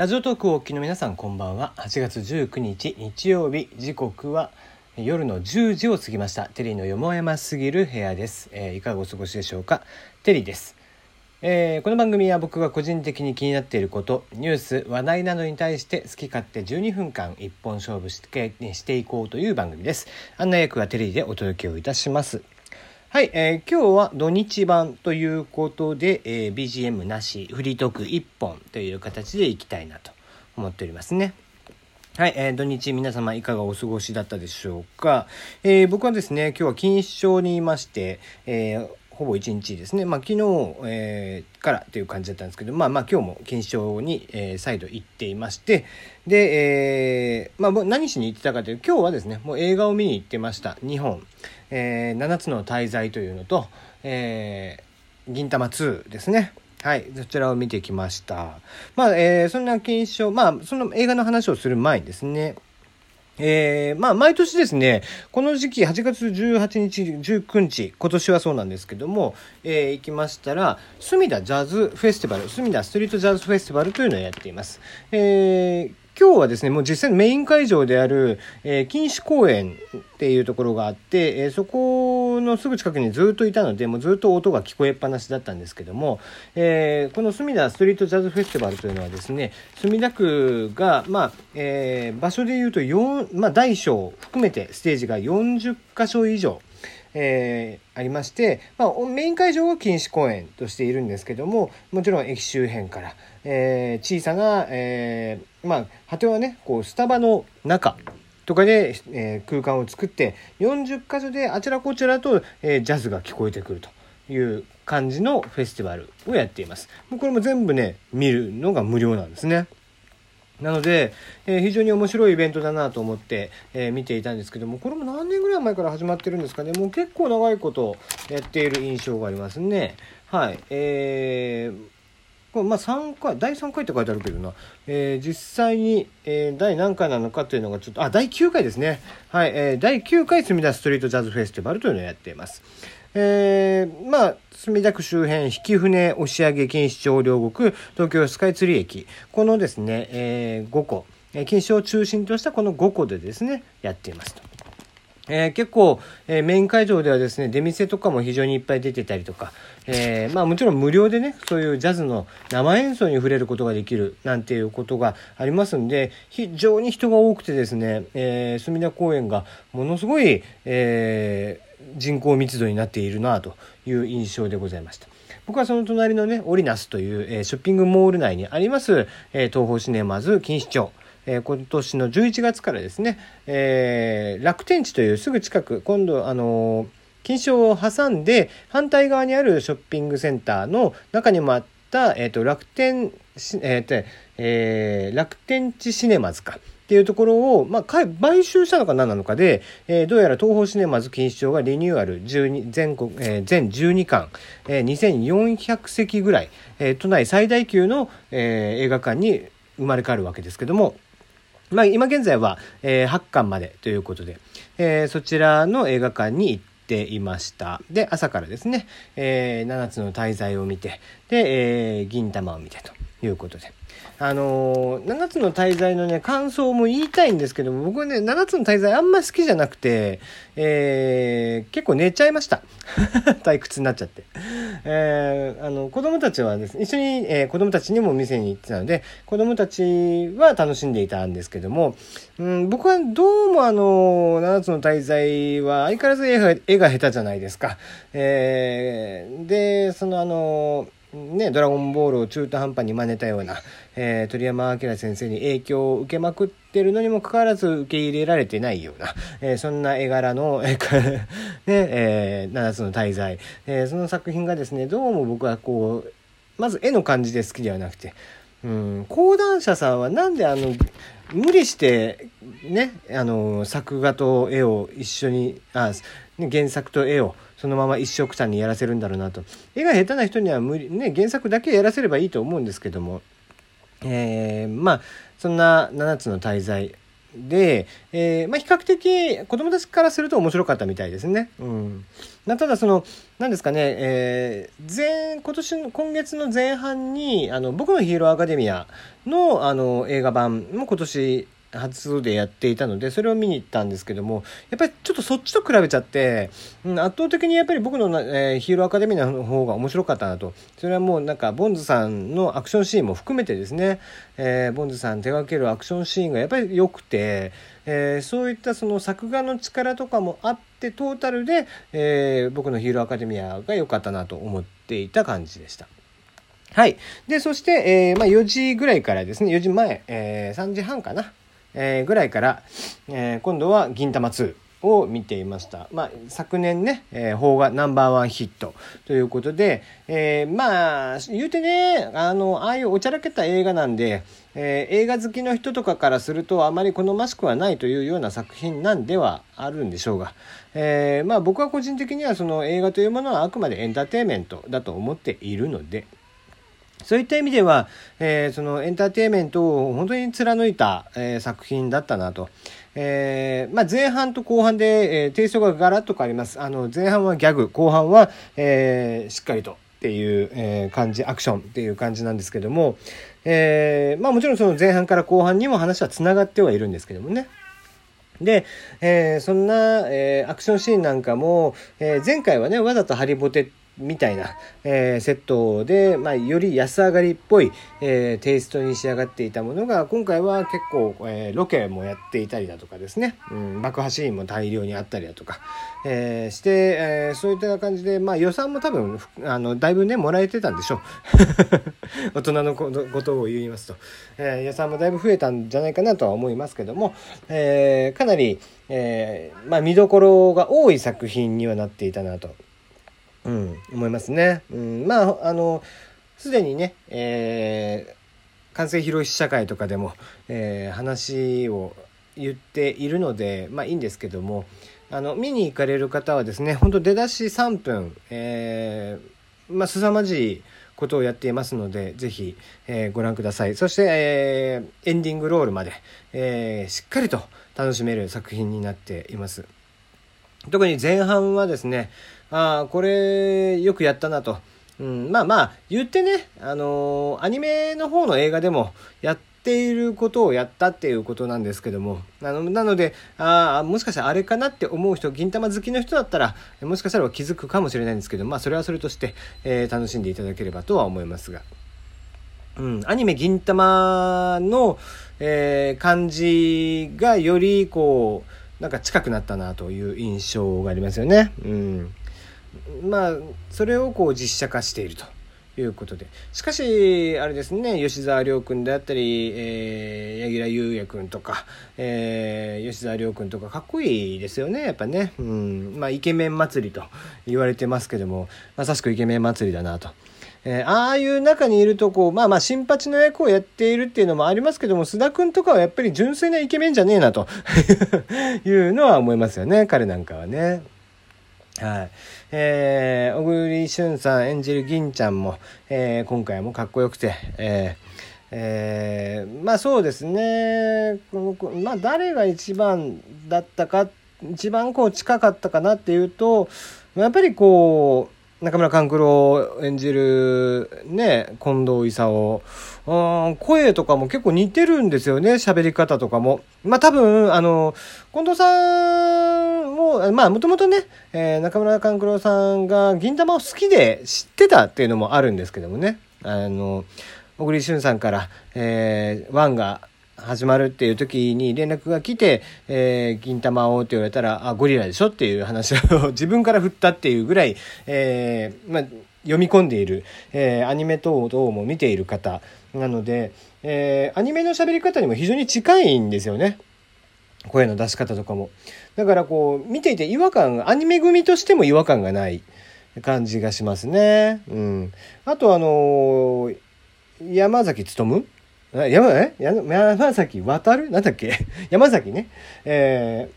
ラジオトークをお聞きの皆さんこんばんは。8月19日日曜日。時刻は夜の10時を過ぎました。テリーのよもやますぎる部屋です、えーいかがお過ごしでしょうか？テリーです、えーこの番組は僕が個人的に気になっていることニュース話題などに対して好き勝手12分間一本勝負してしていこうという番組です。案内役はテリーでお届けをいたします。はい、えー今日は土日版ということで、えー BGM なしフリートーク1本という形でいきたいなと思っておりますね。はい、えー土日皆様いかがお過ごしだったでしょうか。えー僕はですね、今日は錦糸町にいまして、えーほぼ一日ですね、まあ、昨日、えーからという感じだったんですけど、まあまあ今日も錦糸町に、えー再度行っていまして、で、えーまあ何しに行ってたかというと、今日はですね、もう映画を見に行ってました。2本。えー、7つの大罪というのと、えー、銀魂2ですね。はい、そちらを見てきました。まあ、えーそんな金賞、まあ、その映画の話をする前にですね、えーまあ、毎年ですね、この時期、8月18日、19日、今年はそうなんですけども、えー行きましたら、隅田ジャズフェスティバル、隅田ストリートジャズフェスティバルというのをやっています。えー今日はですね、もう実際のメイン会場である、えー錦糸公園っていうところがあって、えーそこのすぐ近くにずっといたので、もうずっと音が聞こえっぱなしだったんですけども、えーこの隅田ストリートジャズフェスティバルというのはですね、墨田区が、まあ、えー場所で言うと4、まあ、大小含めてステージが40箇所以上、えーありまして、まあ、メイン会場は錦糸公園としているんですけどももちろん駅周辺から、えー小さな、えーまあ果てはねこうスタバの中とかで、え空間を作って40箇所であちらこちらと、えジャズが聞こえてくるという感じのフェスティバルをやっています。もうこれも全部ね見るのが無料なんですね。なので、えー非常に面白いイベントだなと思って、えー見ていたんですけども、これも何年ぐらい前から始まってるんですかね。もう結構長いことやっている印象がありますね。はい。えーこれまあ3回、第3回って書いてあるけどな、えー実際に、えー第何回なのかというのがちょっと、あ、第9回ですね。はい、えー第9回墨田ストリートジャズフェスティバルというのをやっています。えーまあ、墨田区周辺、引舟、押上、錦糸町、両国、東京スカイツリー駅、このですね、え5個、えー錦糸町を中心としたこの5個でですね、やっていますと。えー結構、えーメイン会場ではですね、出店とかも非常にいっぱい出てたりとか、えーまあもちろん無料でね、そういうジャズの生演奏に触れることができるなんていうことがありますんで、非常に人が多くてですね、えー墨田公園がものすごい、えー人口密度になっているなという印象でございました。僕はその隣のね、オリナスという、えーショッピングモール内にあります、えー東宝シネマズ錦糸町。え今年の11月からですね、えー楽天地というすぐ近く、今度、あのー錦糸町を挟んで、反対側にあるショッピングセンターの中にもあった、えっ、と、楽天、えーとえー楽天地シネマズか。っていうところを、まあ、買収したのか何なのかで、えーどうやら東宝シネマズ錦糸町がリニューアル12全国、えー全12巻、えー2400席ぐらい、えー都内最大級の、えー映画館に生まれ変わるわけですけども、まあ、今現在は、えー8巻までということで、えーそちらの映画館に行っていました。で、朝からですね、えー7つの大罪を見て、で、えー銀玉を見てということで。あのー7つの大罪のね、感想も言いたいんですけども、僕はね、7つの大罪あんま好きじゃなくて、えー結構寝ちゃいました。退屈になっちゃって。えーあの、子供たちはですね、一緒に、えー子供たちにも店に行ってたので、子供たちは楽しんでいたんですけども、うん、僕はどうもあの、7つの大罪は相変わらず絵が下手じゃないですか。えーで、そのあの、ね、ドラゴンボールを中途半端に真似たような、えー鳥山明先生に影響を受けまくってるのにもかかわらず受け入れられてないような、えーそんな絵柄の、えー ねえー七つの大罪、えーその作品がですねどうも僕はこうまず絵の感じで好きではなくて、うん、講談社さんはなんであの無理してねあの作画と絵を一緒にあ、ね、原作と絵をそのまま一緒くたにやらせるんだろうなと。絵が下手な人には無理、ね、原作だけやらせればいいと思うんですけども、えーまあそんな7つの大罪で、えー、まあ、比較的子供たちからすると面白かったみたいですね。うん、ただその何ですかね、えー、前今年今月の前半にあの僕のヒーローアカデミアのあの映画版も今年初でやっていたのでそれを見に行ったんですけどもやっぱりちょっとそっちと比べちゃって、うん、圧倒的にやっぱり僕の、えー、ヒーローアカデミーの方が面白かったなとそれはもうなんかボンズさんのアクションシーンも含めてですね、えー、ボンズさん手掛けるアクションシーンがやっぱり良くて、えー、そういったその作画の力とかもあってトータルで、えー、僕のヒーローアカデミアが良かったなと思っていた感じでした。はい。で、そして、えー、まあ、4時ぐらいからですね、4時前、えー、3時半かな。えー、ぐらいから、えー、今度は銀魂2を見ていました。まあ、昨年ね、えー、邦画ナンバーワンヒットということで、えー、まあ、言うてね、あの、ああいうおちゃらけた映画なんで、えー、映画好きの人とかからするとあまり好ましくはないというような作品なんではあるんでしょうが、えー、まあ僕は個人的にはその映画というものはあくまでエンターテインメントだと思っているので、そういった意味では、えー、そのエンターテインメントを本当に貫いた、えー、作品だったなと。えーまあ、前半と後半で、えー、テイストがガラッと変わります。あの前半はギャグ、後半は、えー、しっかりとっていう、えー、感じ、アクションっていう感じなんですけども、えー、まあもちろんその前半から後半にも話はつながってはいるんですけどもね。で、えー、そんな、えー、アクションシーンなんかも、えー、前回はね、わざとハリボテっみたいな、えー、セットで、まあ、より安上がりっぽい、えー、テイストに仕上がっていたものが今回は結構、えー、ロケもやっていたりだとかですね、うん、爆破シーンも大量にあったりだとか、えー、して、えー、そういった感じで、まあ、予算も多分あのだいぶねもらえてたんでしょう。大人のことを言いますと、えー、予算もだいぶ増えたんじゃないかなとは思いますけども、えー、かなり、えーまあ、見どころが多い作品にはなっていたなと。うん、思いますね。うん、まあ、あの、すでにね、えー、完成披露試写会とかでも、えー、話を言っているので、まあいいんですけども、あの、見に行かれる方はですね、本当出だし3分、えー、まあ、凄まじいことをやっていますので、ぜひ、えー、ご覧ください。そして、えー、エンディングロールまで、えー、しっかりと楽しめる作品になっています。特に前半はですね、ああ、これよくやったなと。うん、まあまあ、言ってね、あのー、アニメの方の映画でもやっていることをやったっていうことなんですけども、あの、なので、ああ、もしかしたらあれかなって思う人、銀玉好きの人だったら、もしかしたら気づくかもしれないんですけど、まあそれはそれとして、えー、楽しんでいただければとは思いますが。うん、アニメ銀玉の、えー、感じがよりこう、なんか近くなったなという印象がありますよね。うん。まあ、それをこう実写化していると。いうことで。しかし、あれですね、吉沢亮君であったり、えー、柳楽優弥君とか、えー、吉沢亮君とかかっこいいですよね、やっぱね。うん。まあ、イケメン祭りと言われてますけども、まさしくイケメン祭りだなと。えー、ああいう中にいるとこう、まあまあ、新八の役をやっているっていうのもありますけども、須田くんとかはやっぱり純粋なイケメンじゃねえなと いうのは思いますよね、彼なんかはね。はい。えー、小栗旬さん演じる銀ちゃんも、えー、今回もかっこよくて、えーえー、まあそうですね、まあ誰が一番だったか、一番こう近かったかなっていうと、やっぱりこう、中村勘九郎演じるね、近藤勲。声とかも結構似てるんですよね、喋り方とかも。まあ多分、あの、近藤さんも、まあもともとね、えー、中村勘九郎さんが銀玉を好きで知ってたっていうのもあるんですけどもね。あの、小栗旬さんから、えー、ワンが始まるっていう時に連絡が来て、えー、銀玉をって言われたら、あ、ゴリラでしょっていう話を 自分から振ったっていうぐらい、えー、まあ、読み込んでいる、えー、アニメ等々も見ている方なので、えー、アニメの喋り方にも非常に近いんですよね。声の出し方とかも。だからこう、見ていて違和感、アニメ組としても違和感がない感じがしますね。うん。あとあのー、山崎努山、え山崎渡る？なんだっけ？山崎ね。え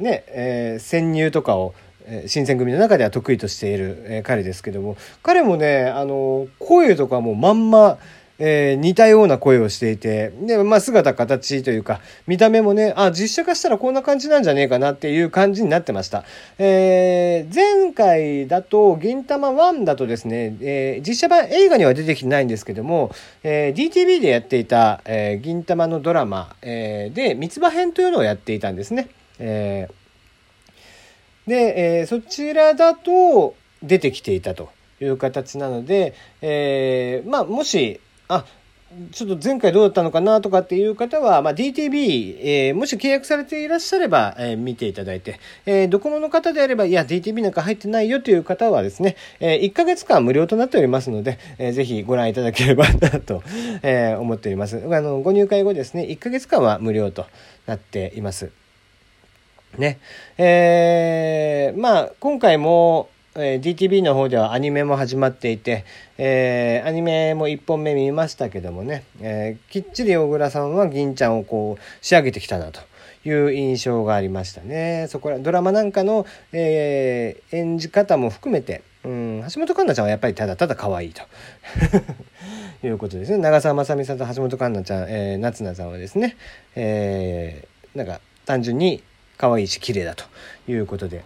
ー、ね、えー、潜入とかを、えー、新選組の中では得意としている、えー、彼ですけども、彼もね、あの、声とかもまんま、えー、似たような声をしていて、で、まあ、姿形というか、見た目もね、あ、実写化したらこんな感じなんじゃねえかなっていう感じになってました。えー、前回だと、銀玉1だとですね、えー、実写版映画には出てきてないんですけども、えー、DTV でやっていた、えー、銀玉のドラマ、えー、で、三つ葉編というのをやっていたんですね。えー、で、えー、そちらだと出てきていたという形なので、えー、まあ、もし、あちょっと前回どうだったのかなとかっていう方は、まあ、DTB、えー、もし契約されていらっしゃれば、えー、見ていただいて、えー、ドコモの方であれば、いや、DTB なんか入ってないよという方はですね、えー、1ヶ月間無料となっておりますので、えー、ぜひご覧いただければなと、えー、思っております。あの、ご入会後ですね、1ヶ月間は無料となっています。ね。えー、まあ、今回も、えー、DTV の方ではアニメも始まっていて、えー、アニメも1本目見ましたけどもね、えー、きっちり小倉さんは銀ちゃんをこう仕上げてきたなという印象がありましたね。そこらドラマなんかの、えー、演じ方も含めて、うん、橋本環奈ちゃんはやっぱりただただ可愛いと いうことですね。長澤まさみさんと橋本環奈ちゃん、えー、夏菜さんはですね、えー、なんか単純に可愛いし綺麗だということで、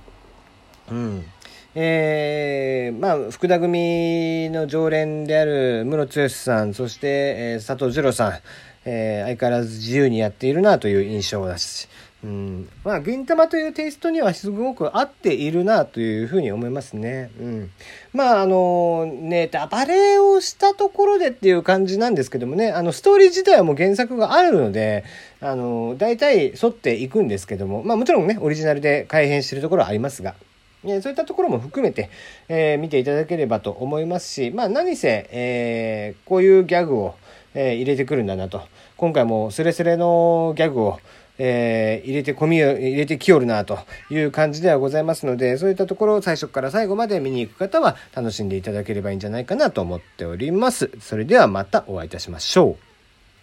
うん。えー、まあ、福田組の常連である室剛さん、そして、えー、佐藤二郎さん、えー、相変わらず自由にやっているなという印象だし、うん、まあ、銀玉というテイストにはすごく合っているなというふうに思いますね。うん。まあ、あの、ネタバレをしたところでっていう感じなんですけどもね、あの、ストーリー自体はもう原作があるので、あの、大体沿っていくんですけども、まあもちろんね、オリジナルで改変してるところはありますが、えそういったところも含めて、えー、見ていただければと思いますし、まあ何せ、えー、こういうギャグを、えー、入れてくるんだなと。今回もスレスレのギャグを、えー、入れて込み入れてきよるなという感じではございますので、そういったところを最初から最後まで見に行く方は楽しんでいただければいいんじゃないかなと思っております。それではまたお会いいたしましょう。